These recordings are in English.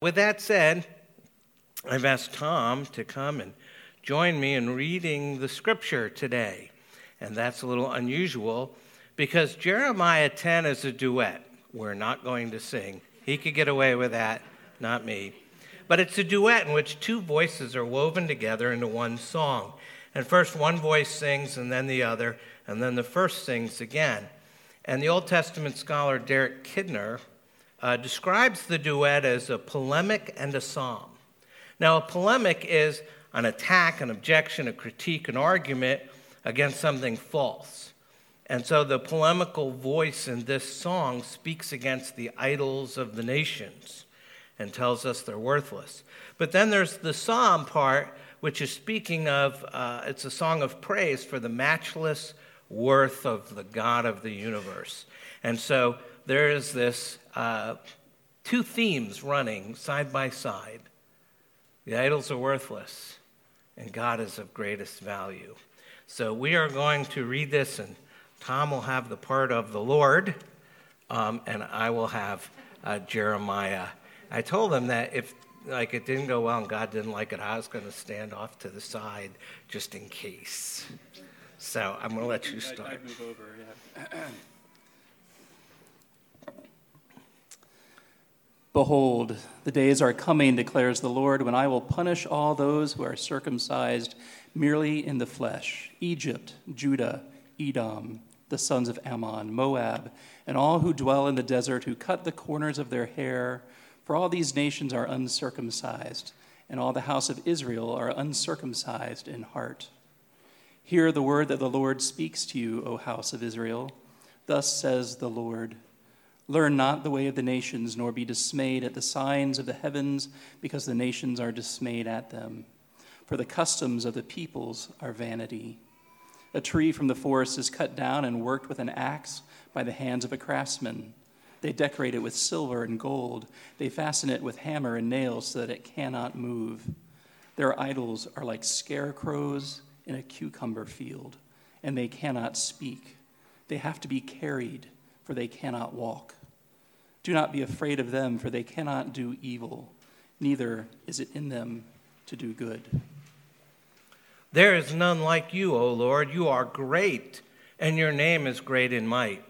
With that said, I've asked Tom to come and join me in reading the scripture today. And that's a little unusual because Jeremiah 10 is a duet. We're not going to sing. He could get away with that, not me. But it's a duet in which two voices are woven together into one song. And first one voice sings, and then the other, and then the first sings again. And the Old Testament scholar Derek Kidner uh, describes the duet as a polemic and a psalm. Now, a polemic is an attack, an objection, a critique, an argument against something false. And so the polemical voice in this song speaks against the idols of the nations and tells us they're worthless. But then there's the psalm part, which is speaking of, uh, it's a song of praise for the matchless worth of the God of the universe. And so there is this uh, two themes running side by side the idols are worthless, and God is of greatest value. So we are going to read this, and Tom will have the part of the Lord, um, and I will have uh, Jeremiah. I told him that if like it didn't go well and God didn't like it, I was going to stand off to the side just in case. So I'm going to let you start. I'd move over, yeah. Behold, the days are coming, declares the Lord, when I will punish all those who are circumcised merely in the flesh Egypt, Judah, Edom, the sons of Ammon, Moab, and all who dwell in the desert, who cut the corners of their hair. For all these nations are uncircumcised, and all the house of Israel are uncircumcised in heart. Hear the word that the Lord speaks to you, O house of Israel. Thus says the Lord. Learn not the way of the nations, nor be dismayed at the signs of the heavens, because the nations are dismayed at them. For the customs of the peoples are vanity. A tree from the forest is cut down and worked with an axe by the hands of a craftsman. They decorate it with silver and gold. They fasten it with hammer and nails so that it cannot move. Their idols are like scarecrows in a cucumber field, and they cannot speak. They have to be carried, for they cannot walk. Do not be afraid of them, for they cannot do evil, neither is it in them to do good. There is none like you, O Lord. You are great, and your name is great in might.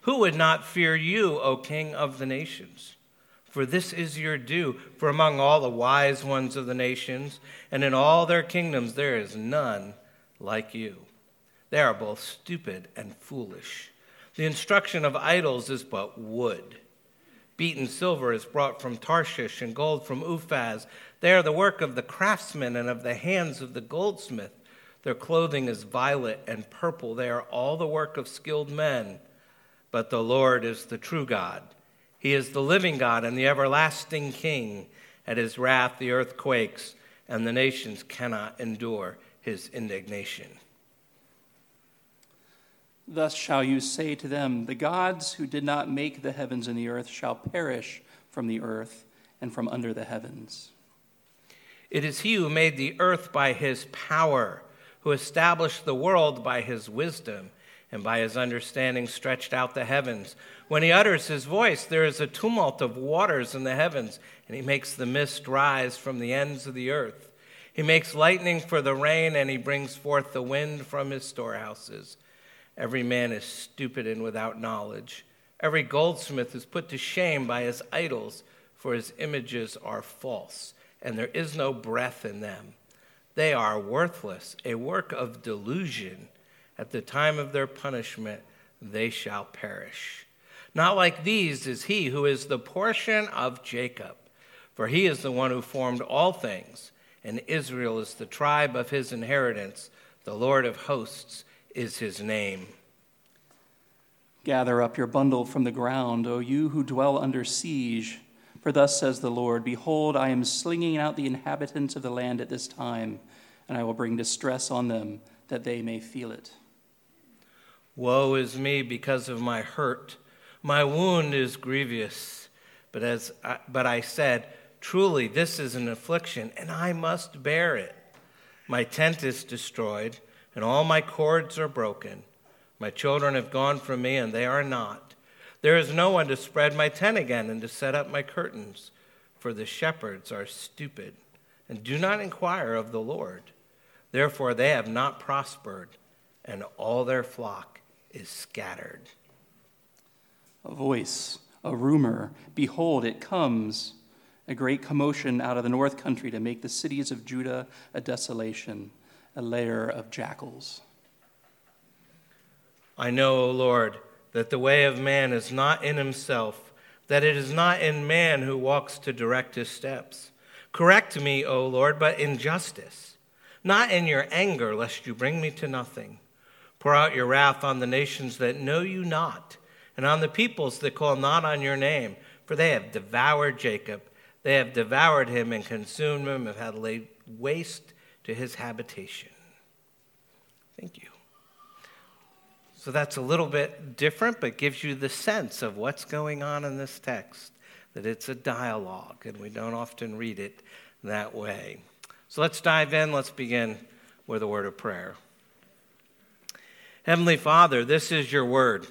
Who would not fear you, O King of the nations? For this is your due. For among all the wise ones of the nations, and in all their kingdoms, there is none like you. They are both stupid and foolish. The instruction of idols is but wood Beaten silver is brought from Tarshish, and gold from Uphaz. They are the work of the craftsmen and of the hands of the goldsmith. Their clothing is violet and purple. They are all the work of skilled men. But the Lord is the true God. He is the living God and the everlasting King. At his wrath, the earth quakes, and the nations cannot endure his indignation. Thus shall you say to them, The gods who did not make the heavens and the earth shall perish from the earth and from under the heavens. It is he who made the earth by his power, who established the world by his wisdom, and by his understanding stretched out the heavens. When he utters his voice, there is a tumult of waters in the heavens, and he makes the mist rise from the ends of the earth. He makes lightning for the rain, and he brings forth the wind from his storehouses. Every man is stupid and without knowledge. Every goldsmith is put to shame by his idols, for his images are false, and there is no breath in them. They are worthless, a work of delusion. At the time of their punishment, they shall perish. Not like these is he who is the portion of Jacob, for he is the one who formed all things, and Israel is the tribe of his inheritance. The Lord of hosts is his name. Gather up your bundle from the ground, O you who dwell under siege. For thus says the Lord Behold, I am slinging out the inhabitants of the land at this time, and I will bring distress on them, that they may feel it. Woe is me because of my hurt. My wound is grievous. But, as I, but I said, Truly, this is an affliction, and I must bear it. My tent is destroyed, and all my cords are broken. My children have gone from me, and they are not. There is no one to spread my tent again and to set up my curtains. for the shepherds are stupid and do not inquire of the Lord. Therefore, they have not prospered, and all their flock is scattered. A voice, a rumor, behold, it comes, a great commotion out of the north country to make the cities of Judah a desolation, a lair of jackals. I know, O Lord, that the way of man is not in himself, that it is not in man who walks to direct his steps. Correct me, O Lord, but in justice, not in your anger, lest you bring me to nothing. Pour out your wrath on the nations that know you not, and on the peoples that call not on your name, for they have devoured Jacob. They have devoured him and consumed him, have laid waste to his habitation. Thank you. So that's a little bit different, but gives you the sense of what's going on in this text, that it's a dialogue, and we don't often read it that way. So let's dive in. Let's begin with a word of prayer. Heavenly Father, this is your word.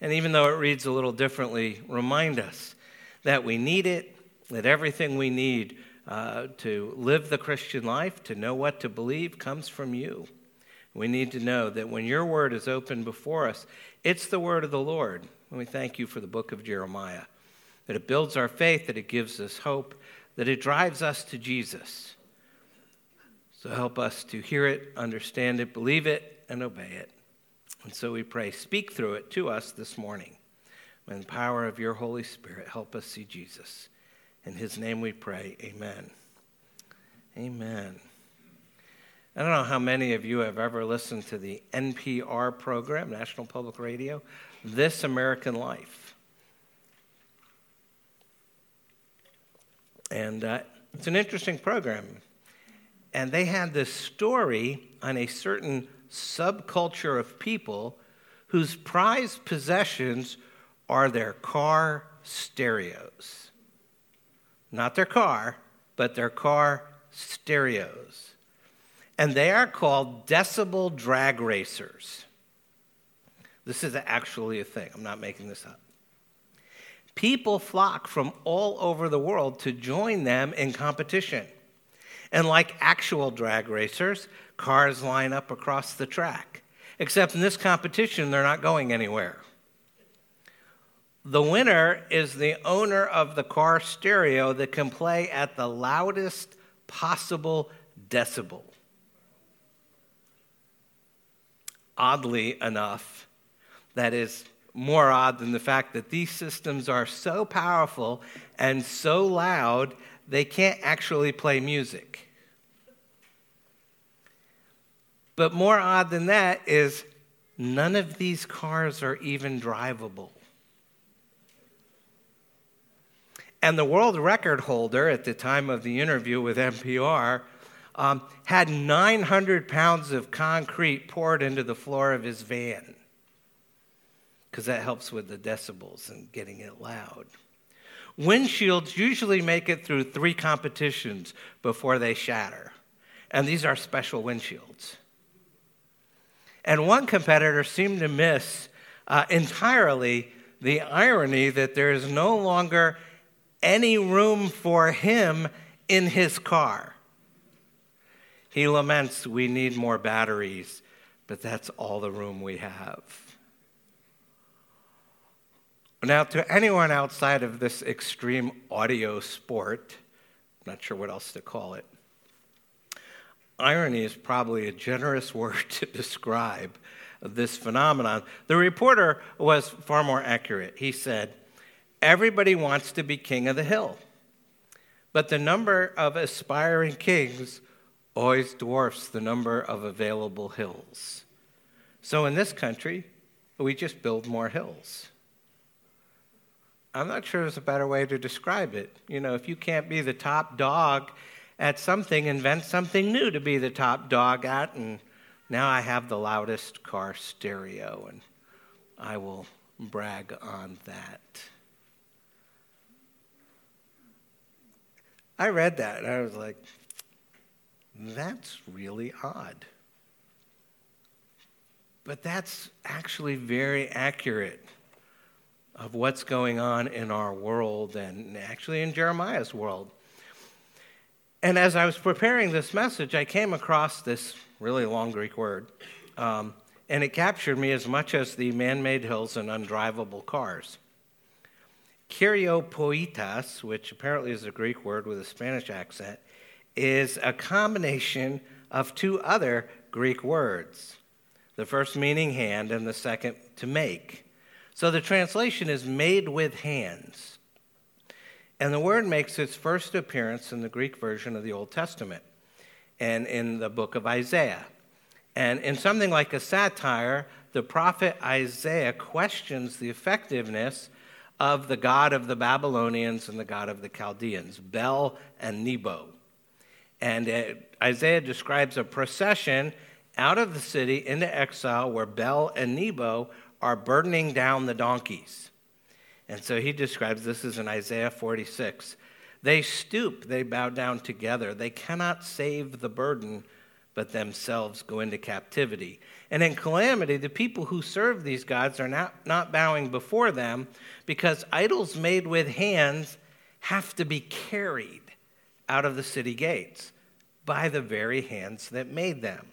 And even though it reads a little differently, remind us that we need it, that everything we need uh, to live the Christian life, to know what to believe, comes from you. We need to know that when your word is open before us, it's the word of the Lord. And we thank you for the book of Jeremiah, that it builds our faith, that it gives us hope, that it drives us to Jesus. So help us to hear it, understand it, believe it, and obey it. And so we pray, speak through it to us this morning. In the power of your Holy Spirit, help us see Jesus. In his name we pray, amen. Amen. I don't know how many of you have ever listened to the NPR program, National Public Radio, This American Life. And uh, it's an interesting program. And they had this story on a certain subculture of people whose prized possessions are their car stereos. Not their car, but their car stereos and they are called decibel drag racers. This is actually a thing, I'm not making this up. People flock from all over the world to join them in competition. And like actual drag racers, cars line up across the track. Except in this competition, they're not going anywhere. The winner is the owner of the car stereo that can play at the loudest possible decibel. oddly enough, that is more odd than the fact that these systems are so powerful and so loud, they can't actually play music. But more odd than that is none of these cars are even drivable. And the world record holder at the time of the interview with NPR um, had 900 pounds of concrete poured into the floor of his van because that helps with the decibels and getting it loud. Windshields usually make it through three competitions before they shatter, and these are special windshields. And one competitor seemed to miss uh, entirely the irony that there is no longer any room for him in his car. He laments, We need more batteries, but that's all the room we have. Now, to anyone outside of this extreme audio sport, I'm not sure what else to call it, irony is probably a generous word to describe this phenomenon. The reporter was far more accurate. He said, Everybody wants to be king of the hill, but the number of aspiring kings always dwarfs the number of available hills. So in this country, we just build more hills. I'm not sure there's a better way to describe it. You know, if you can't be the top dog at something, invent something new to be the top dog at. And now I have the loudest car stereo, and I will brag on that. I read that and I was like, that's really odd. But that's actually very accurate. of what's going on in our world and actually in Jeremiah's world. And as I was preparing this message, I came across this really long Greek word. Um, and it captured me as much as the man made hills and undrivable cars. Kyriapoitas, which apparently is a Greek word with a Spanish accent, is a combination of two other Greek words. The first meaning hand, and the second to make. So the translation is made with hands. And the word makes its first appearance in the Greek version of the Old Testament and in the book of Isaiah. And in something like a satire, the prophet Isaiah questions the effectiveness of the God of the Babylonians and the God of the Chaldeans, Bel and Nebo. And it, Isaiah describes a procession out of the city into exile where Bel and Nebo are burdening down the donkeys. And so he describes this is in Isaiah 46. They stoop, they bow down together. They cannot save the burden, but themselves go into captivity. And in calamity, the people who serve these gods are not, not bowing before them because idols made with hands have to be carried out of the city gates by the very hands that made them.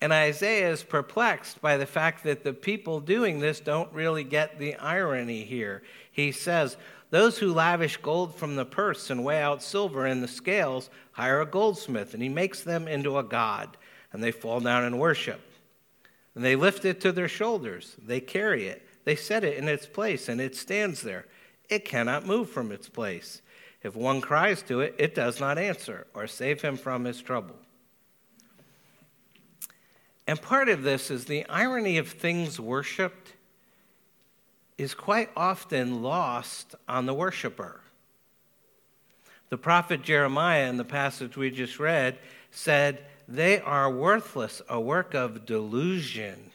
And Isaiah is perplexed by the fact that the people doing this don't really get the irony here. He says, Those who lavish gold from the purse and weigh out silver in the scales hire a goldsmith, and he makes them into a god, and they fall down and worship. And they lift it to their shoulders, they carry it, they set it in its place, and it stands there. It cannot move from its place. If one cries to it, it does not answer or save him from his trouble. And part of this is the irony of things worshiped is quite often lost on the worshiper. The prophet Jeremiah, in the passage we just read, said, They are worthless, a work of delusion.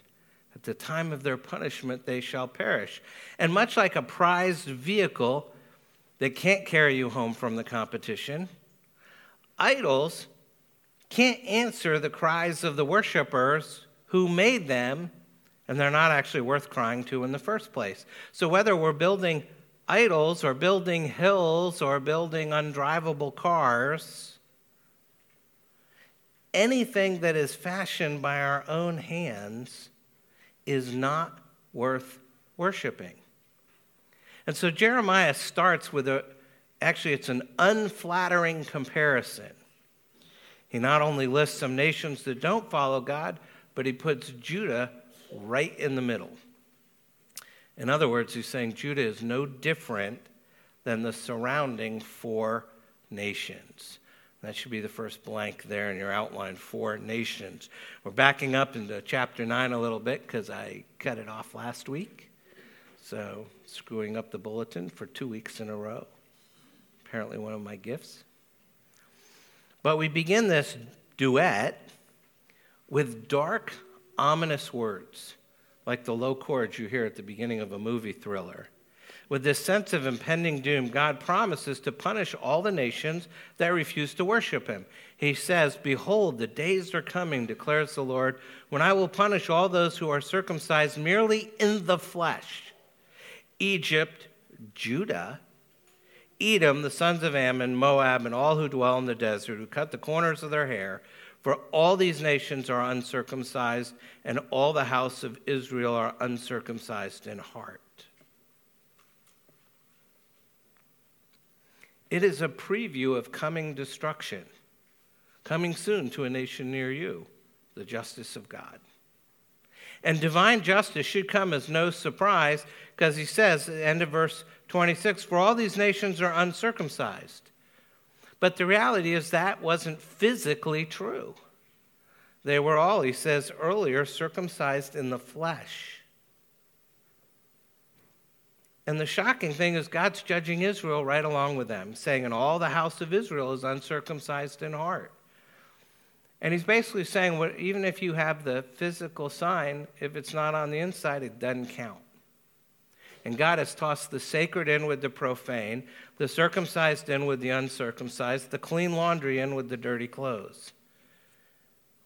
At the time of their punishment, they shall perish. And much like a prized vehicle that can't carry you home from the competition, idols can't answer the cries of the worshipers who made them, and they're not actually worth crying to in the first place. So whether we're building idols or building hills or building undrivable cars, anything that is fashioned by our own hands is not worth worshiping. And so Jeremiah starts with a, actually, it's an unflattering comparison. He not only lists some nations that don't follow God, but he puts Judah right in the middle. In other words, he's saying Judah is no different than the surrounding four nations. That should be the first blank there in your outline four nations. We're backing up into chapter 9 a little bit because I cut it off last week. So, screwing up the bulletin for two weeks in a row. Apparently, one of my gifts. But we begin this duet with dark, ominous words, like the low chords you hear at the beginning of a movie thriller. With this sense of impending doom, God promises to punish all the nations that refuse to worship him. He says, Behold, the days are coming, declares the Lord, when I will punish all those who are circumcised merely in the flesh. Egypt, Judah, Edom, the sons of Ammon, Moab, and all who dwell in the desert, who cut the corners of their hair. For all these nations are uncircumcised, and all the house of Israel are uncircumcised in heart. It is a preview of coming destruction, coming soon to a nation near you, the justice of God. And divine justice should come as no surprise because he says, end of verse 26, for all these nations are uncircumcised. But the reality is that wasn't physically true. They were all, he says earlier, circumcised in the flesh. And the shocking thing is, God's judging Israel right along with them, saying, And all the house of Israel is uncircumcised in heart. And he's basically saying, well, even if you have the physical sign, if it's not on the inside, it doesn't count. And God has tossed the sacred in with the profane, the circumcised in with the uncircumcised, the clean laundry in with the dirty clothes.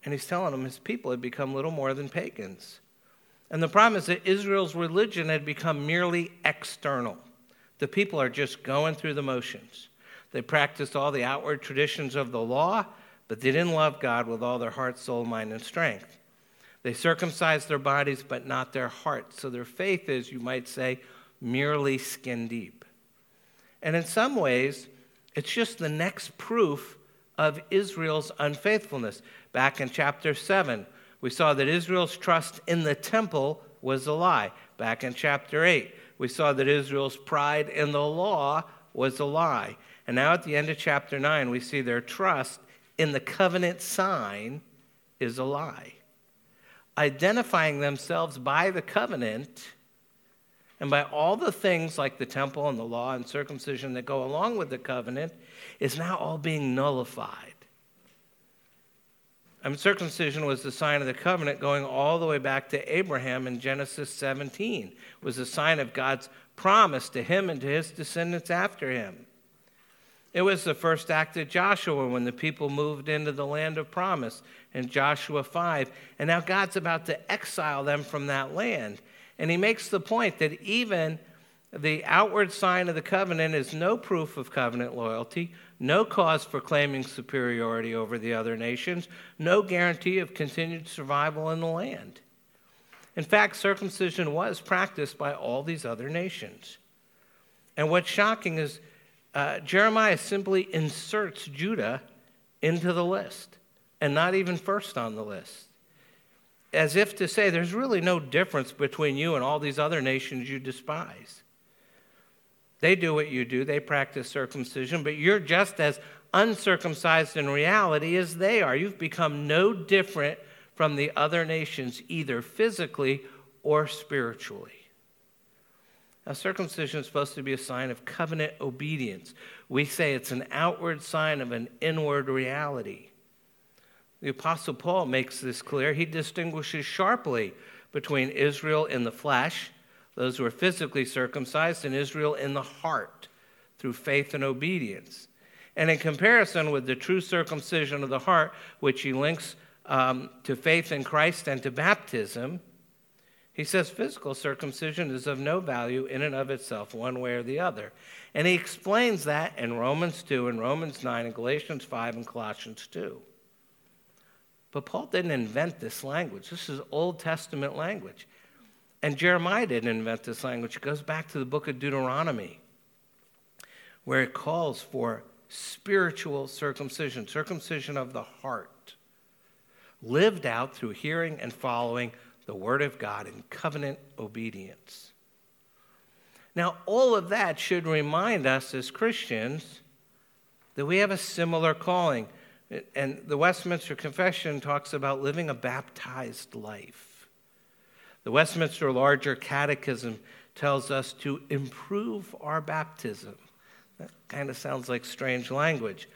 And he's telling them his people had become little more than pagans. And the problem is that Israel's religion had become merely external. The people are just going through the motions. They practiced all the outward traditions of the law, but they didn't love God with all their heart, soul, mind, and strength. They circumcised their bodies, but not their hearts. So their faith is, you might say, merely skin deep. And in some ways, it's just the next proof of Israel's unfaithfulness. Back in chapter 7, we saw that Israel's trust in the temple was a lie. Back in chapter 8, we saw that Israel's pride in the law was a lie. And now at the end of chapter 9, we see their trust in the covenant sign is a lie. Identifying themselves by the covenant and by all the things like the temple and the law and circumcision that go along with the covenant is now all being nullified. I mean, circumcision was the sign of the covenant going all the way back to Abraham in Genesis 17. Was a sign of God's promise to him and to his descendants after him. It was the first act of Joshua when the people moved into the land of promise in Joshua 5. And now God's about to exile them from that land. And he makes the point that even the outward sign of the covenant is no proof of covenant loyalty, no cause for claiming superiority over the other nations, no guarantee of continued survival in the land. In fact, circumcision was practiced by all these other nations. And what's shocking is uh, Jeremiah simply inserts Judah into the list and not even first on the list as if to say there's really no difference between you and all these other nations you despise. They do what you do, they practice circumcision, but you're just as uncircumcised in reality as they are. You've become no different from the other nations, either physically or spiritually. Now, circumcision is supposed to be a sign of covenant obedience. We say it's an outward sign of an inward reality. The Apostle Paul makes this clear. He distinguishes sharply between Israel in the flesh, those who are physically circumcised, and Israel in the heart through faith and obedience. And in comparison with the true circumcision of the heart, which he links um, to faith in Christ and to baptism, he says physical circumcision is of no value in and of itself, one way or the other. And he explains that in Romans 2 and Romans 9 and Galatians 5 and Colossians 2. But Paul didn't invent this language. This is Old Testament language. And Jeremiah didn't invent this language. It goes back to the book of Deuteronomy, where it calls for spiritual circumcision, circumcision of the heart, lived out through hearing and following the word of God in covenant obedience. Now, all of that should remind us as Christians that we have a similar calling. And the Westminster Confession talks about living a baptized life. The Westminster Larger Catechism tells us to improve our baptism. That kind of sounds like strange language.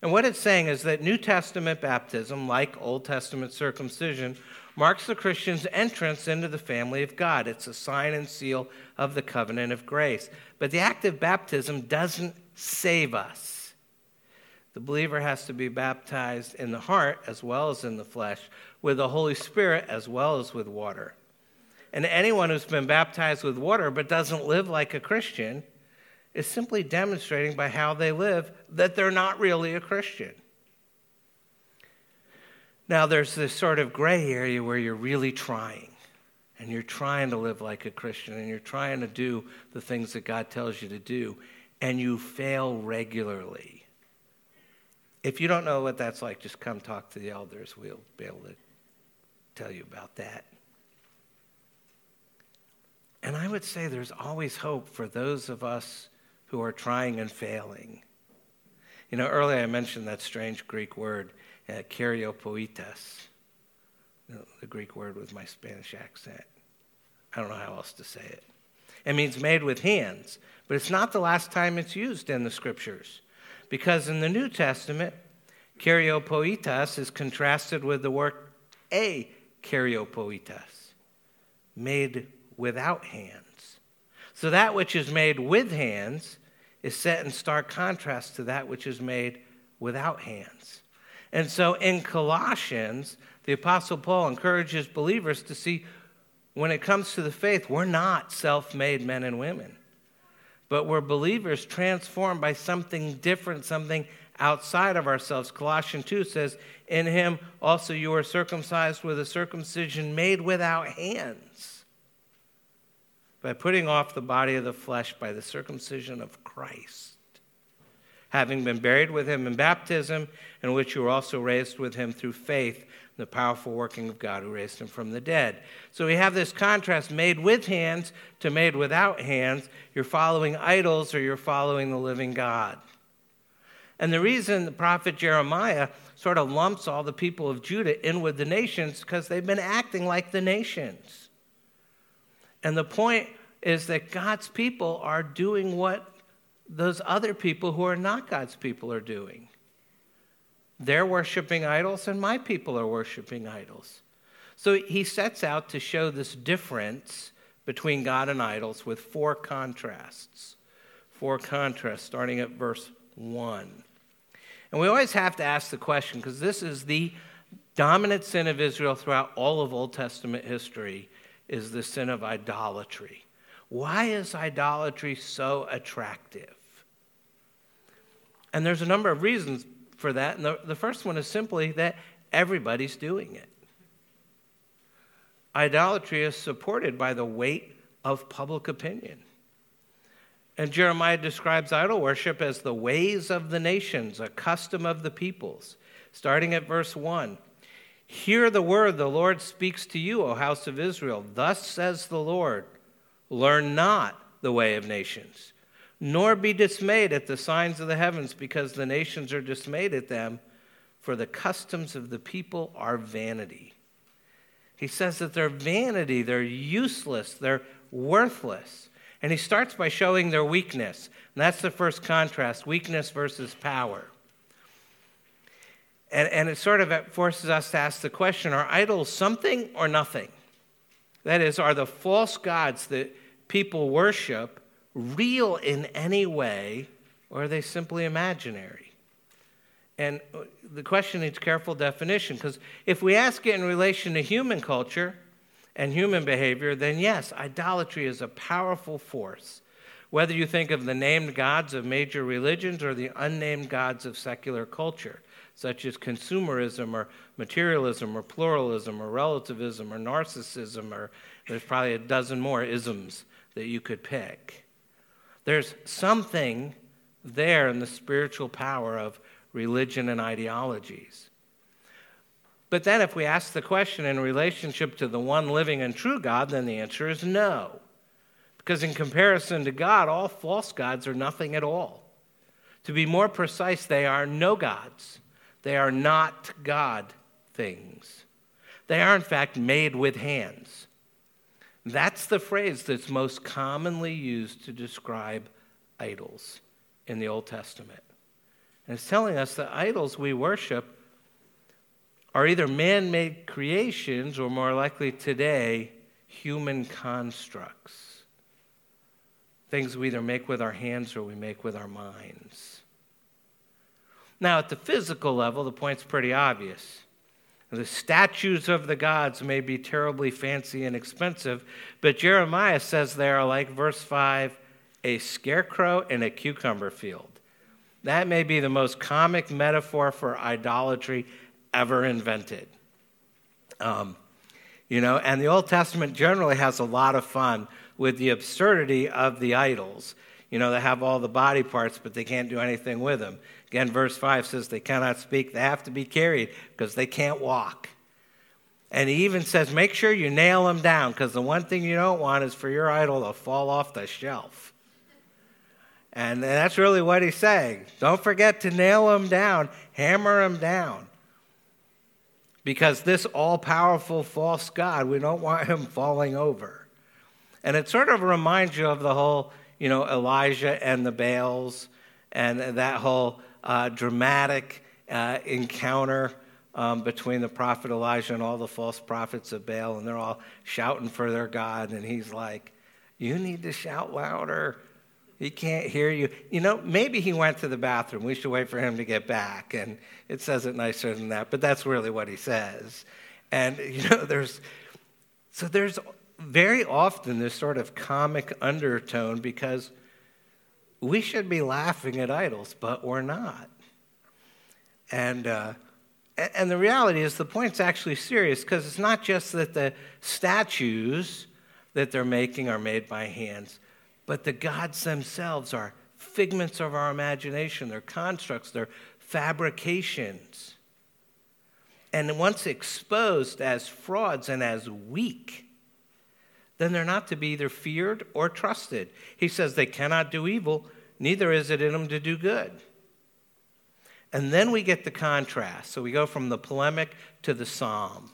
And what it's saying is that New Testament baptism, like Old Testament circumcision, marks the Christian's entrance into the family of God. It's a sign and seal of the covenant of grace. But the act of baptism doesn't save us. The believer has to be baptized in the heart as well as in the flesh, with the Holy Spirit as well as with water. And anyone who's been baptized with water but doesn't live like a Christian is simply demonstrating by how they live that they're not really a Christian. Now, there's this sort of gray area where you're really trying, and you're trying to live like a Christian, and you're trying to do the things that God tells you to do, and you fail regularly. If you don't know what that's like, just come talk to the elders. We'll be able to tell you about that. And I would say there's always hope for those of us who are trying and failing. You know, earlier I mentioned that strange Greek word, uh, you know, the Greek word with my Spanish accent. I don't know how else to say it. It means made with hands, but it's not the last time it's used in the scriptures. Because in the New Testament, karyopoitas is contrasted with the word a karyopoitas, made without hands. So that which is made with hands is set in stark contrast to that which is made without hands. And so in Colossians, the Apostle Paul encourages believers to see When it comes to the faith, we're not self made men and women, but we're believers transformed by something different, something outside of ourselves. Colossians 2 says, In him also you are circumcised with a circumcision made without hands, by putting off the body of the flesh by the circumcision of Christ. Having been buried with him in baptism, in which you were also raised with him through faith the powerful working of God who raised him from the dead. So we have this contrast made with hands to made without hands. You're following idols or you're following the living God. And the reason the prophet Jeremiah sort of lumps all the people of Judah in with the nations because they've been acting like the nations. And the point is that God's people are doing what those other people who are not God's people are doing. They're worshiping idols, and my people are worshiping idols. So he sets out to show this difference between God and idols with four contrasts. Four contrasts, starting at verse 1. And we always have to ask the question, because this is the dominant sin of Israel throughout all of Old Testament history, is the sin of idolatry. Why is idolatry so attractive? And there's a number of reasons for that. And the, the first one is simply that everybody's doing it. Idolatry is supported by the weight of public opinion. And Jeremiah describes idol worship as the ways of the nations, a custom of the peoples. Starting at verse 1 Hear the word the Lord speaks to you, O house of Israel. Thus says the Lord Learn not the way of nations nor be dismayed at the signs of the heavens, because the nations are dismayed at them, for the customs of the people are vanity. He says that they're vanity, they're useless, they're worthless. And he starts by showing their weakness. And that's the first contrast weakness versus power. And, and it sort of forces us to ask the question are idols something or nothing? That is, are the false gods that people worship real in any way, or are they simply imaginary? And uh, the question needs careful definition because if we ask it in relation to human culture and human behavior, then yes, idolatry is a powerful force. Whether you think of the named gods of major religions or the unnamed gods of secular culture, such as consumerism or materialism or pluralism or relativism or narcissism, or there's probably a dozen more isms that you could pick. There's something there in the spiritual power of religion and ideologies. But then, if we ask the question in relationship to the one living and true God, then the answer is no. Because in comparison to God, all false gods are nothing at all. To be more precise, they are no gods. They are not God things. They are, in fact, made with hands. That's the phrase that's most commonly used to describe idols in the Old Testament. And it's telling us that idols we worship are either man made creations or, more likely today, human constructs. Things we either make with our hands or we make with our minds. Now, at the physical level, the point's pretty obvious. The statues of the gods may be terribly fancy and expensive, but Jeremiah says they are like, verse 5, a scarecrow in a cucumber field. That may be the most comic metaphor for idolatry ever invented. Um, you know, and the Old Testament generally has a lot of fun with the absurdity of the idols. You know, they have all the body parts, but they can't do anything with them. Again, verse 5 says they cannot speak, they have to be carried because they can't walk. And he even says, make sure you nail them down because the one thing you don't want is for your idol to fall off the shelf. And that's really what he's saying. Don't forget to nail them down, hammer them down. Because this all powerful false God, we don't want him falling over. And it sort of reminds you of the whole, you know, Elijah and the Baals and that whole uh, dramatic uh, encounter um, between the prophet Elijah and all the false prophets of Baal, and they're all shouting for their God, and he's like, You need to shout louder. He can't hear you. You know, maybe he went to the bathroom. We should wait for him to get back. And it says it nicer than that, but that's really what he says. And, you know, there's, so there's very often this sort of comic undertone because we should be laughing at idols, but we're not. And, uh, and the reality is, the point's actually serious because it's not just that the statues that they're making are made by hands, but the gods themselves are figments of our imagination, they're constructs, they're fabrications. And once exposed as frauds and as weak, then they're not to be either feared or trusted. He says they cannot do evil, neither is it in them to do good. And then we get the contrast. So we go from the polemic to the psalm.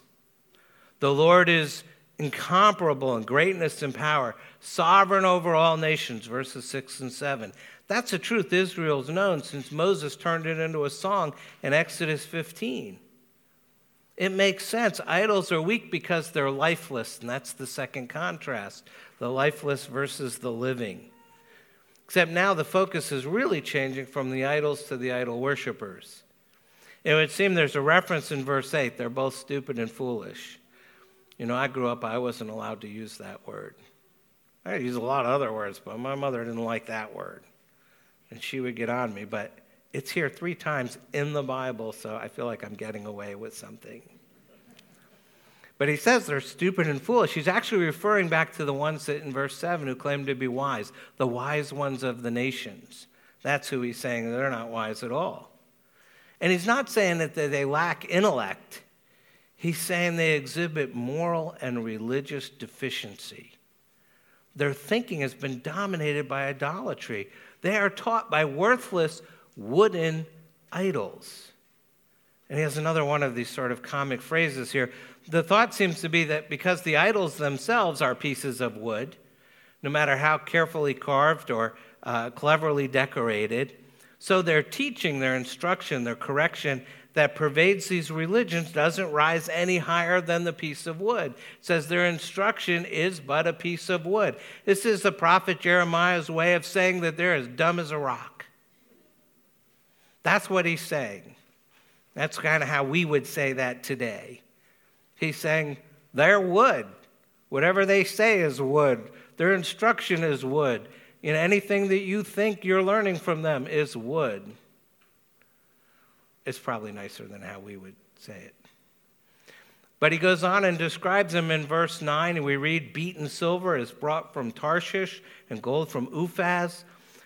The Lord is incomparable in greatness and power, sovereign over all nations, verses 6 and 7. That's a truth Israel's known since Moses turned it into a song in Exodus 15. It makes sense. Idols are weak because they're lifeless, and that's the second contrast the lifeless versus the living. Except now the focus is really changing from the idols to the idol worshippers. It would seem there's a reference in verse 8 they're both stupid and foolish. You know, I grew up, I wasn't allowed to use that word. I use a lot of other words, but my mother didn't like that word. And she would get on me, but it's here three times in the Bible, so I feel like I'm getting away with something. But he says they're stupid and foolish. He's actually referring back to the ones that in verse 7 who claim to be wise, the wise ones of the nations. That's who he's saying they're not wise at all. And he's not saying that they lack intellect, he's saying they exhibit moral and religious deficiency. Their thinking has been dominated by idolatry. They are taught by worthless wooden idols. And he has another one of these sort of comic phrases here. The thought seems to be that because the idols themselves are pieces of wood, no matter how carefully carved or uh, cleverly decorated, so their teaching, their instruction, their correction that pervades these religions doesn't rise any higher than the piece of wood. It says their instruction is but a piece of wood. This is the prophet Jeremiah's way of saying that they're as dumb as a rock. That's what he's saying. That's kind of how we would say that today. He's saying they're wood. Whatever they say is wood. Their instruction is wood. You know, anything that you think you're learning from them is wood. It's probably nicer than how we would say it. But he goes on and describes them in verse 9, and we read, Beaten silver is brought from Tarshish, and gold from Uphaz.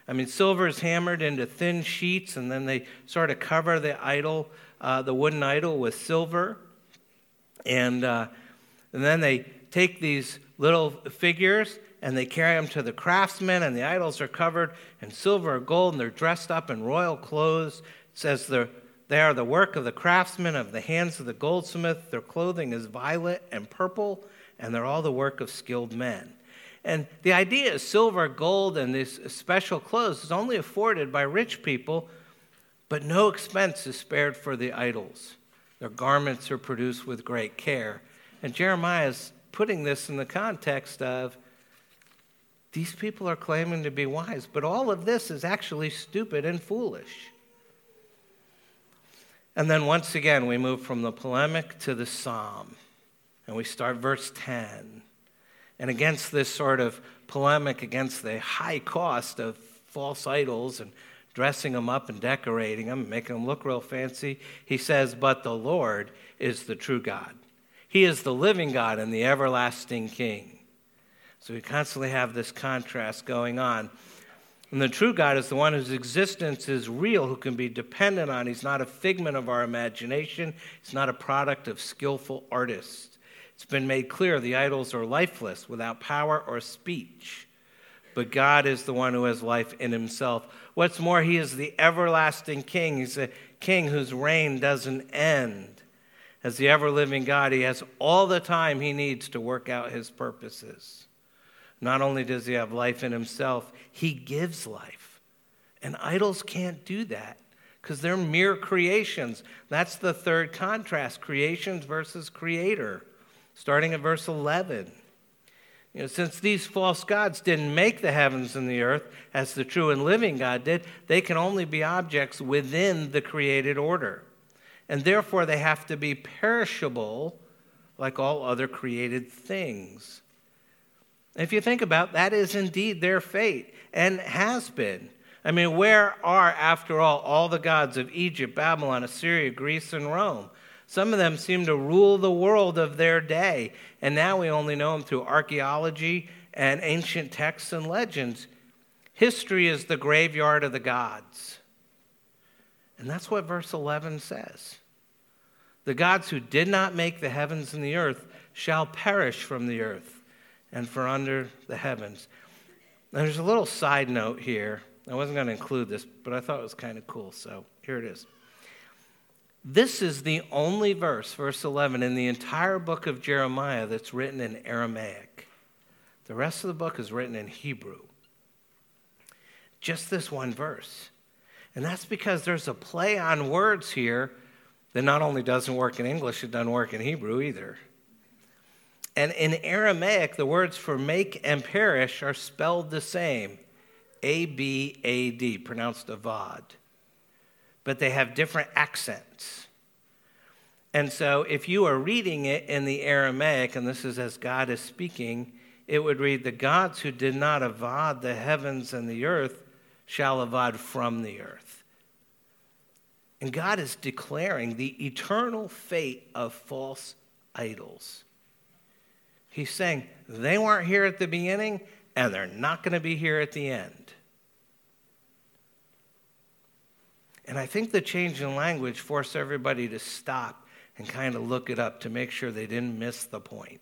I mean, silver is hammered into thin sheets, and then they sort of cover the idol, uh, the wooden idol, with silver. And, uh, and then they take these little figures and they carry them to the craftsmen, and the idols are covered in silver or gold, and they're dressed up in royal clothes. It says they're, they are the work of the craftsmen, of the hands of the goldsmith. Their clothing is violet and purple, and they're all the work of skilled men. And the idea of silver, gold, and these special clothes is only afforded by rich people, but no expense is spared for the idols. Their garments are produced with great care. And Jeremiah is putting this in the context of these people are claiming to be wise, but all of this is actually stupid and foolish. And then once again, we move from the polemic to the psalm. And we start verse 10. And against this sort of polemic against the high cost of false idols and dressing them up and decorating them, making them look real fancy, he says, But the Lord is the true God. He is the living God and the everlasting King. So we constantly have this contrast going on. And the true God is the one whose existence is real, who can be dependent on. He's not a figment of our imagination, he's not a product of skillful artists. It's been made clear the idols are lifeless, without power or speech. But God is the one who has life in himself. What's more, he is the everlasting king. He's a king whose reign doesn't end. As the ever living God, he has all the time he needs to work out his purposes. Not only does he have life in himself, he gives life. And idols can't do that because they're mere creations. That's the third contrast creations versus creator starting at verse 11. You know, since these false gods didn't make the heavens and the earth as the true and living God did, they can only be objects within the created order. And therefore, they have to be perishable like all other created things. If you think about that is indeed their fate and has been. I mean, where are, after all, all the gods of Egypt, Babylon, Assyria, Greece, and Rome? Some of them seem to rule the world of their day, and now we only know them through archaeology and ancient texts and legends. History is the graveyard of the gods. And that's what verse 11 says. The gods who did not make the heavens and the earth shall perish from the earth and from under the heavens. Now, there's a little side note here. I wasn't going to include this, but I thought it was kind of cool, so here it is. This is the only verse, verse 11, in the entire book of Jeremiah that's written in Aramaic. The rest of the book is written in Hebrew. Just this one verse. And that's because there's a play on words here that not only doesn't work in English, it doesn't work in Hebrew either. And in Aramaic, the words for make and perish are spelled the same A B A D, pronounced avad. But they have different accents. And so if you are reading it in the Aramaic, and this is as God is speaking, it would read, The gods who did not avad the heavens and the earth shall avad from the earth. And God is declaring the eternal fate of false idols. He's saying they weren't here at the beginning and they're not going to be here at the end. And I think the change in language forced everybody to stop and kind of look it up to make sure they didn't miss the point.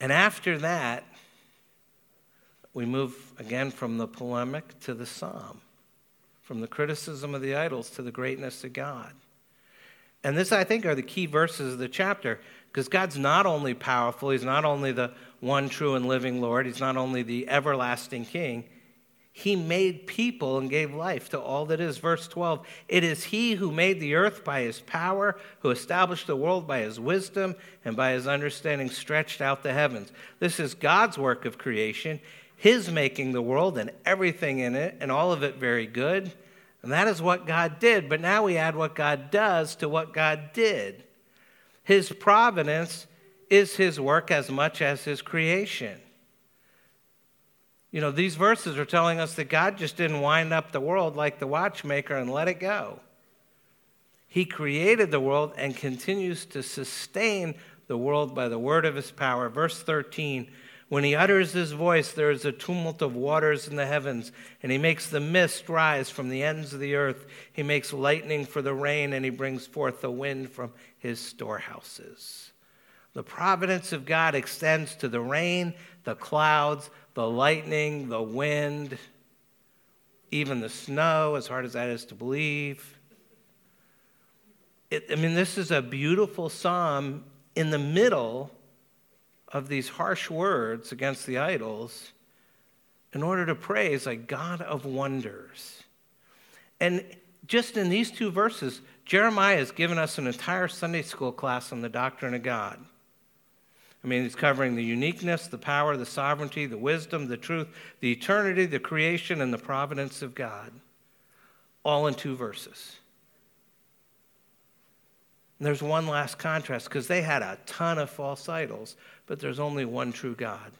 And after that, we move again from the polemic to the psalm, from the criticism of the idols to the greatness of God. And this, I think, are the key verses of the chapter because God's not only powerful, He's not only the one true and living Lord, He's not only the everlasting King. He made people and gave life to all that is. Verse 12 It is He who made the earth by His power, who established the world by His wisdom, and by His understanding stretched out the heavens. This is God's work of creation, His making the world and everything in it, and all of it very good. And that is what God did. But now we add what God does to what God did. His providence is his work as much as his creation. You know, these verses are telling us that God just didn't wind up the world like the watchmaker and let it go. He created the world and continues to sustain the world by the word of his power. Verse 13 when he utters his voice, there is a tumult of waters in the heavens, and he makes the mist rise from the ends of the earth. He makes lightning for the rain, and he brings forth the wind from his storehouses. The providence of God extends to the rain, the clouds, the lightning, the wind, even the snow, as hard as that is to believe. It, I mean, this is a beautiful psalm in the middle of these harsh words against the idols in order to praise a God of wonders. And just in these two verses, Jeremiah has given us an entire Sunday school class on the doctrine of God. I mean, he's covering the uniqueness, the power, the sovereignty, the wisdom, the truth, the eternity, the creation, and the providence of God, all in two verses. And there's one last contrast because they had a ton of false idols, but there's only one true God.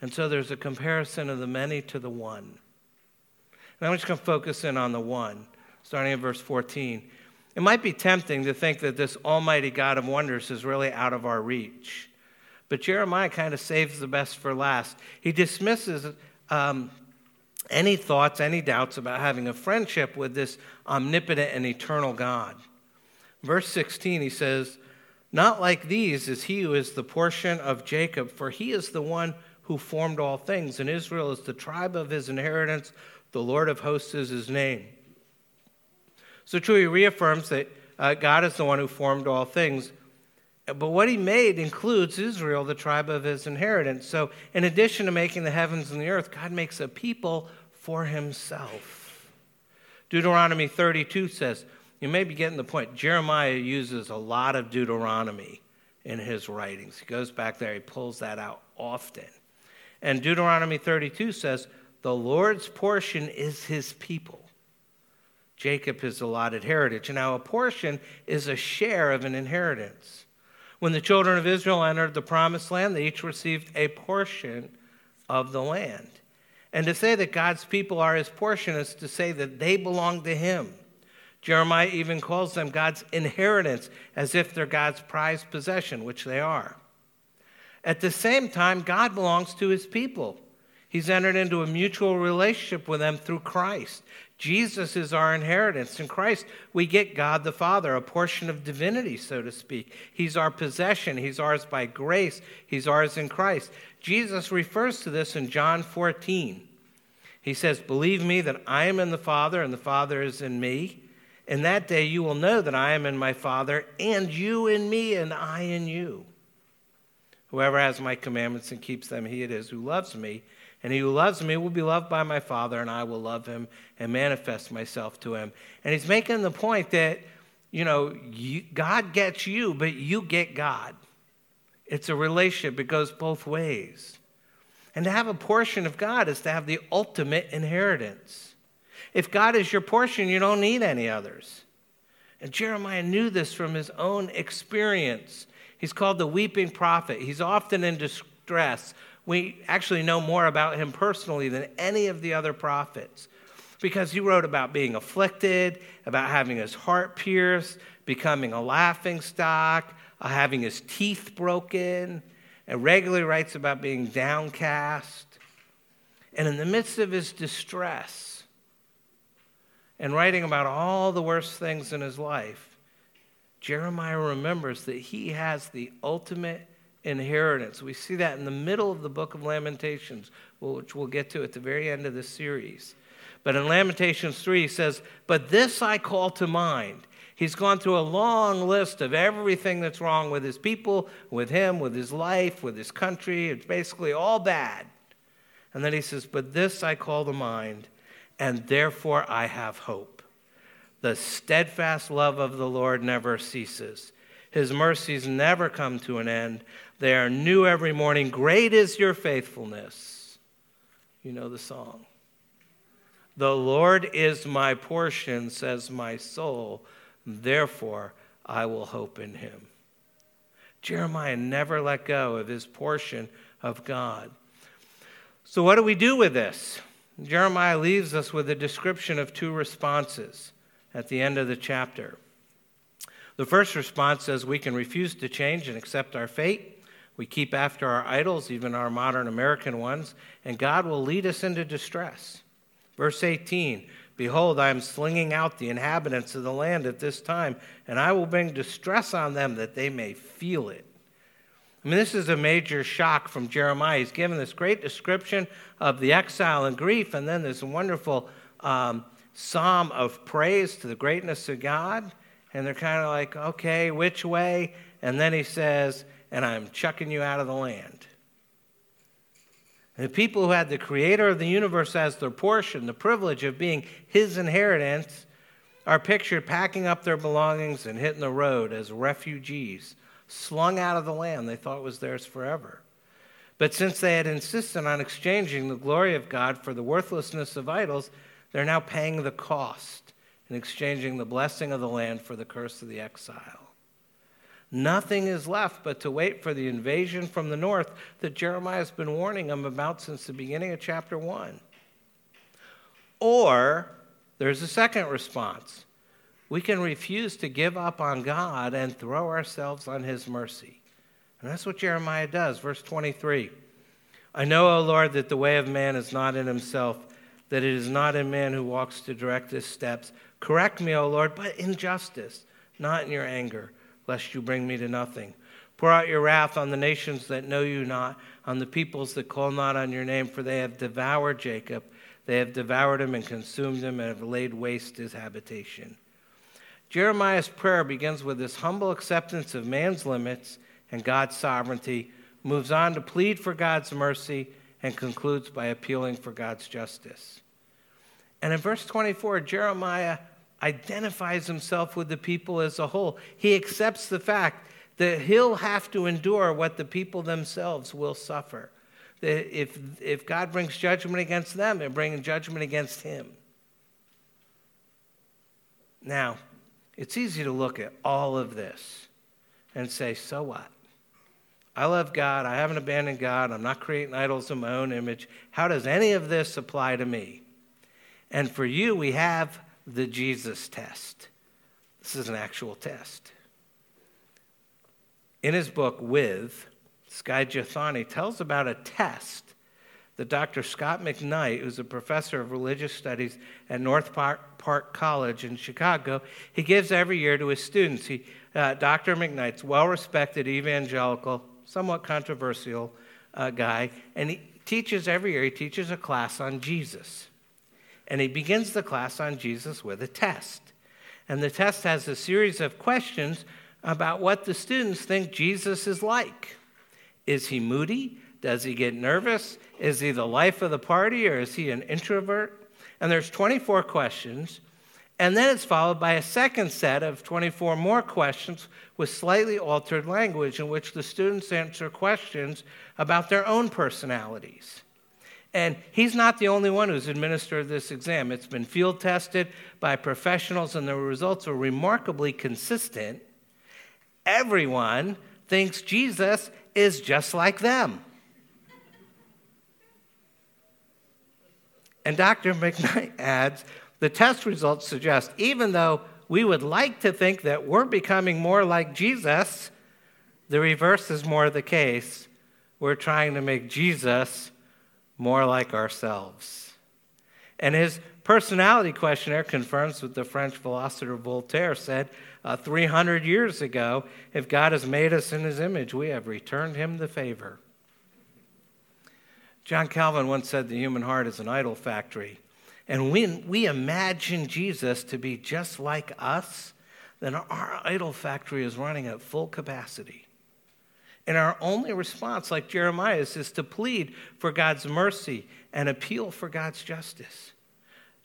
And so there's a comparison of the many to the one. And I'm just going to focus in on the one, starting in verse 14. It might be tempting to think that this almighty God of wonders is really out of our reach. But Jeremiah kind of saves the best for last. He dismisses um, any thoughts, any doubts about having a friendship with this omnipotent and eternal God. Verse 16, he says, Not like these is he who is the portion of Jacob, for he is the one who formed all things, and Israel is the tribe of his inheritance. The Lord of hosts is his name. So, true, he reaffirms that uh, God is the one who formed all things. But what he made includes Israel, the tribe of his inheritance. So, in addition to making the heavens and the earth, God makes a people for himself. Deuteronomy 32 says, you may be getting the point. Jeremiah uses a lot of Deuteronomy in his writings. He goes back there, he pulls that out often. And Deuteronomy 32 says, The Lord's portion is his people. Jacob his allotted heritage. Now, a portion is a share of an inheritance. When the children of Israel entered the promised land, they each received a portion of the land. And to say that God's people are his portion is to say that they belong to him. Jeremiah even calls them God's inheritance as if they're God's prized possession, which they are. At the same time, God belongs to his people. He's entered into a mutual relationship with them through Christ. Jesus is our inheritance. In Christ, we get God the Father, a portion of divinity, so to speak. He's our possession. He's ours by grace. He's ours in Christ. Jesus refers to this in John 14. He says, Believe me that I am in the Father and the Father is in me. In that day you will know that I am in my Father, and you in me, and I in you. Whoever has my commandments and keeps them, he it is who loves me. And he who loves me will be loved by my Father, and I will love him and manifest myself to him. And he's making the point that, you know, you, God gets you, but you get God. It's a relationship, it goes both ways. And to have a portion of God is to have the ultimate inheritance. If God is your portion, you don't need any others. And Jeremiah knew this from his own experience. He's called the weeping prophet. He's often in distress. We actually know more about him personally than any of the other prophets because he wrote about being afflicted, about having his heart pierced, becoming a laughing stock, uh, having his teeth broken, and regularly writes about being downcast. And in the midst of his distress, and writing about all the worst things in his life, Jeremiah remembers that he has the ultimate inheritance. We see that in the middle of the book of Lamentations, which we'll get to at the very end of this series. But in Lamentations 3, he says, But this I call to mind. He's gone through a long list of everything that's wrong with his people, with him, with his life, with his country. It's basically all bad. And then he says, But this I call to mind, and therefore I have hope. The steadfast love of the Lord never ceases. His mercies never come to an end. They are new every morning. Great is your faithfulness. You know the song. The Lord is my portion, says my soul. Therefore, I will hope in him. Jeremiah never let go of his portion of God. So, what do we do with this? Jeremiah leaves us with a description of two responses at the end of the chapter. The first response says we can refuse to change and accept our fate. We keep after our idols, even our modern American ones, and God will lead us into distress. Verse 18 Behold, I am slinging out the inhabitants of the land at this time, and I will bring distress on them that they may feel it. I mean, this is a major shock from Jeremiah. He's given this great description of the exile and grief, and then this wonderful um, psalm of praise to the greatness of God. And they're kind of like, okay, which way? And then he says, and I'm chucking you out of the land. And the people who had the creator of the universe as their portion, the privilege of being his inheritance, are pictured packing up their belongings and hitting the road as refugees slung out of the land they thought was theirs forever. But since they had insisted on exchanging the glory of God for the worthlessness of idols, they're now paying the cost in exchanging the blessing of the land for the curse of the exile. Nothing is left but to wait for the invasion from the north that Jeremiah has been warning them about since the beginning of chapter 1. Or there's a second response we can refuse to give up on God and throw ourselves on His mercy. And that's what Jeremiah does. Verse 23 I know, O Lord, that the way of man is not in himself, that it is not in man who walks to direct his steps. Correct me, O Lord, but in justice, not in your anger, lest you bring me to nothing. Pour out your wrath on the nations that know you not, on the peoples that call not on your name, for they have devoured Jacob. They have devoured him and consumed him and have laid waste his habitation. Jeremiah's prayer begins with this humble acceptance of man's limits and God's sovereignty, moves on to plead for God's mercy, and concludes by appealing for God's justice. And in verse 24, Jeremiah identifies himself with the people as a whole. He accepts the fact that he'll have to endure what the people themselves will suffer. That if, if God brings judgment against them, they're bringing judgment against him. Now, it's easy to look at all of this and say, So what? I love God. I haven't abandoned God. I'm not creating idols in my own image. How does any of this apply to me? And for you, we have the Jesus test. This is an actual test. In his book, With, Skye Jethani tells about a test that Dr. Scot McKnight, who's a professor of religious studies at North Park College in Chicago, he gives every year to his students. He, uh, Dr. McKnight's well respected evangelical somewhat controversial uh, guy, and he teaches every year, he teaches a class on Jesus. And he begins the class on Jesus with a test. And the test has a series of questions about what the students think Jesus is like. Is he moody? Does he get nervous? Is he the life of the party or is he an introvert? And there's 24 questions. And then it's followed by a second set of 24 more questions with slightly altered language in which the students answer questions about their own personalities. And he's not the only one who's administered this exam. It's been field tested by professionals, and the results are remarkably consistent. Everyone thinks Jesus is just like them. And Dr. McKnight adds the test results suggest even though we would like to think that we're becoming more like Jesus, the reverse is more the case. We're trying to make Jesus more like ourselves. And his personality questionnaire confirms what the French philosopher Voltaire said uh, 300 years ago if God has made us in his image, we have returned him the favor. John Calvin once said the human heart is an idol factory. And when we imagine Jesus to be just like us, then our idol factory is running at full capacity. And our only response, like Jeremiah's, is to plead for God's mercy and appeal for God's justice.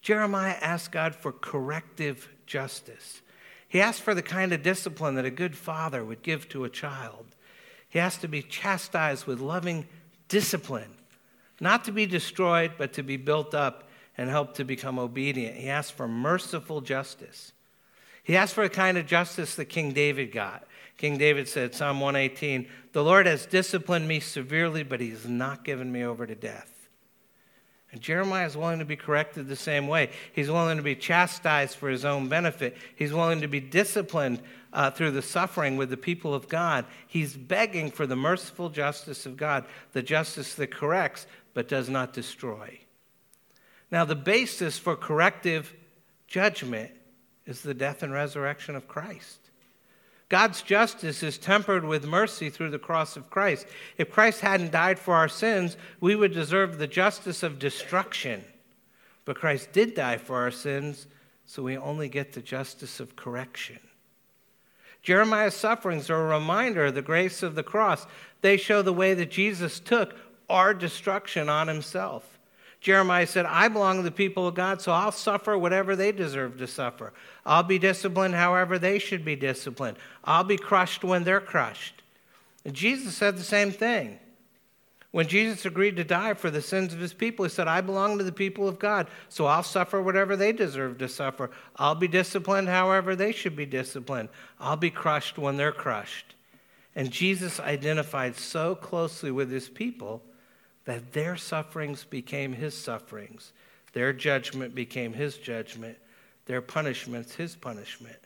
Jeremiah asked God for corrective justice. He asked for the kind of discipline that a good father would give to a child. He asked to be chastised with loving discipline, not to be destroyed, but to be built up and helped to become obedient. He asked for merciful justice. He asked for a kind of justice that King David got. King David said, Psalm 118, The Lord has disciplined me severely, but he has not given me over to death. And Jeremiah is willing to be corrected the same way. He's willing to be chastised for his own benefit. He's willing to be disciplined uh, through the suffering with the people of God. He's begging for the merciful justice of God, the justice that corrects but does not destroy. Now, the basis for corrective judgment is the death and resurrection of Christ. God's justice is tempered with mercy through the cross of Christ. If Christ hadn't died for our sins, we would deserve the justice of destruction. But Christ did die for our sins, so we only get the justice of correction. Jeremiah's sufferings are a reminder of the grace of the cross. They show the way that Jesus took our destruction on himself. Jeremiah said, I belong to the people of God, so I'll suffer whatever they deserve to suffer. I'll be disciplined however they should be disciplined. I'll be crushed when they're crushed. And Jesus said the same thing. When Jesus agreed to die for the sins of his people, he said, I belong to the people of God, so I'll suffer whatever they deserve to suffer. I'll be disciplined however they should be disciplined. I'll be crushed when they're crushed. And Jesus identified so closely with his people that their sufferings became his sufferings, their judgment became his judgment, their punishments his punishment.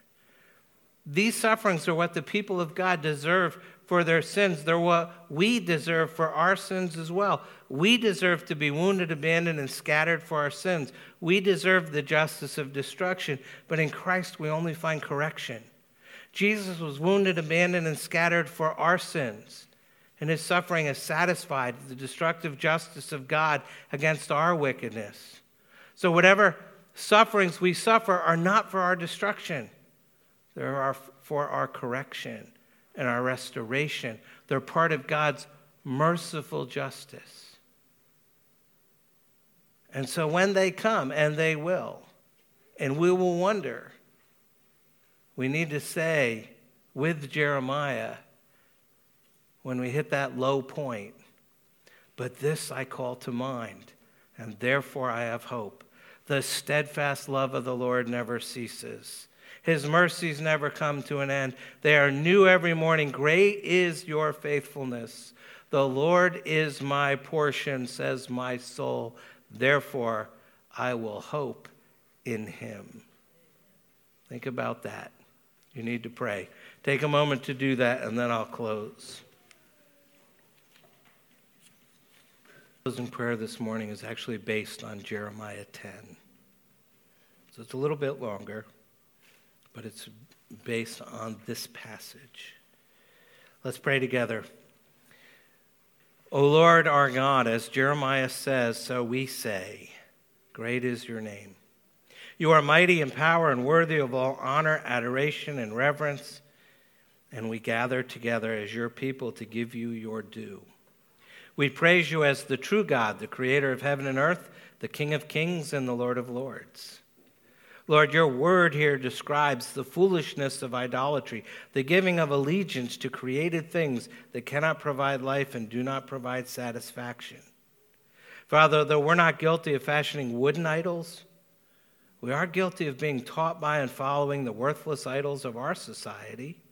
These sufferings are what the people of God deserve for their sins. They're what we deserve for our sins as well. We deserve to be wounded, abandoned, and scattered for our sins. We deserve the justice of destruction, but in Christ we only find correction. Jesus was wounded, abandoned, and scattered for our sins and his suffering has satisfied the destructive justice of God against our wickedness. So, whatever sufferings we suffer are not for our destruction, they are for our correction and our restoration. They're part of God's merciful justice. And so, when they come, and they will, and we will wonder, we need to say with Jeremiah, when we hit that low point. But this I call to mind, and therefore I have hope. The steadfast love of the Lord never ceases. His mercies never come to an end. They are new every morning. Great is your faithfulness. The Lord is my portion, says my soul. Therefore, I will hope in him. Think about that. You need to pray. Take a moment to do that, and then I'll close. Closing prayer this morning is actually based on Jeremiah 10. So it's a little bit longer but it's based on this passage. Let's pray together. O Lord our God, as Jeremiah says, so we say, Great is your name. You are mighty in power and worthy of all honor, adoration, and reverence, and we gather together as your people to give you your due. We praise you as the true God, the creator of heaven and earth, the King of kings, and the Lord of lords. Lord, your word here describes the foolishness of idolatry, the giving of allegiance to created things that cannot provide life and do not provide satisfaction. Father, though we're not guilty of fashioning wooden idols, we are guilty of being taught by and following the worthless idols of our society.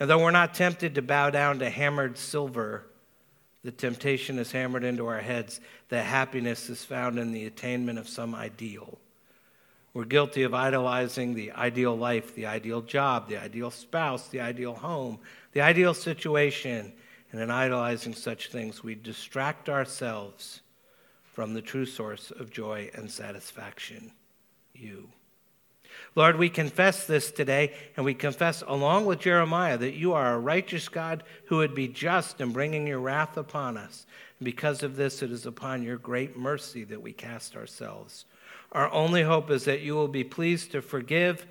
And though we're not tempted to bow down to hammered silver, the temptation is hammered into our heads that happiness is found in the attainment of some ideal. We're guilty of idolizing the ideal life, the ideal job, the ideal spouse, the ideal home, the ideal situation. And in idolizing such things, we distract ourselves from the true source of joy and satisfaction you. Lord, we confess this today, and we confess along with Jeremiah that you are a righteous God who would be just in bringing your wrath upon us. And because of this, it is upon your great mercy that we cast ourselves. Our only hope is that you will be pleased to forgive,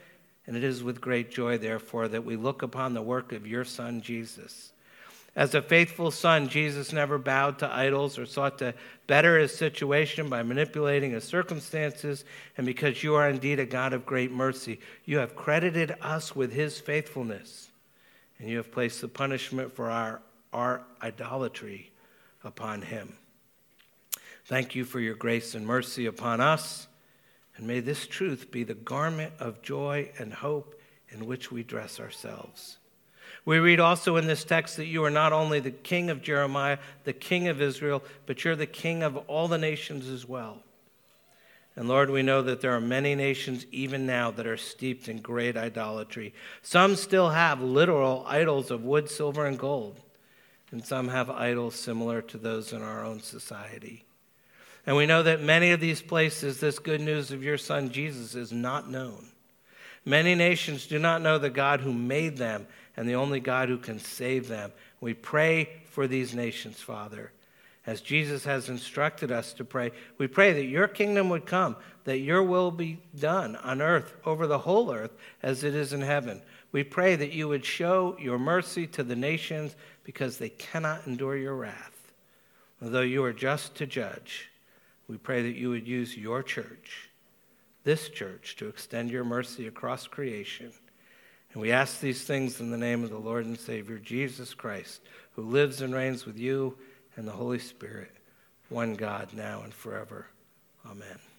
and it is with great joy, therefore, that we look upon the work of your Son, Jesus. As a faithful son, Jesus never bowed to idols or sought to better his situation by manipulating his circumstances. And because you are indeed a God of great mercy, you have credited us with his faithfulness. And you have placed the punishment for our, our idolatry upon him. Thank you for your grace and mercy upon us. And may this truth be the garment of joy and hope in which we dress ourselves. We read also in this text that you are not only the king of Jeremiah, the king of Israel, but you're the king of all the nations as well. And Lord, we know that there are many nations even now that are steeped in great idolatry. Some still have literal idols of wood, silver, and gold, and some have idols similar to those in our own society. And we know that many of these places, this good news of your son Jesus is not known. Many nations do not know the God who made them and the only God who can save them. We pray for these nations, Father. As Jesus has instructed us to pray, we pray that your kingdom would come, that your will be done on earth, over the whole earth, as it is in heaven. We pray that you would show your mercy to the nations because they cannot endure your wrath. Though you are just to judge, we pray that you would use your church, this church, to extend your mercy across creation. And we ask these things in the name of the Lord and Savior, Jesus Christ, who lives and reigns with you and the Holy Spirit, one God, now and forever. Amen.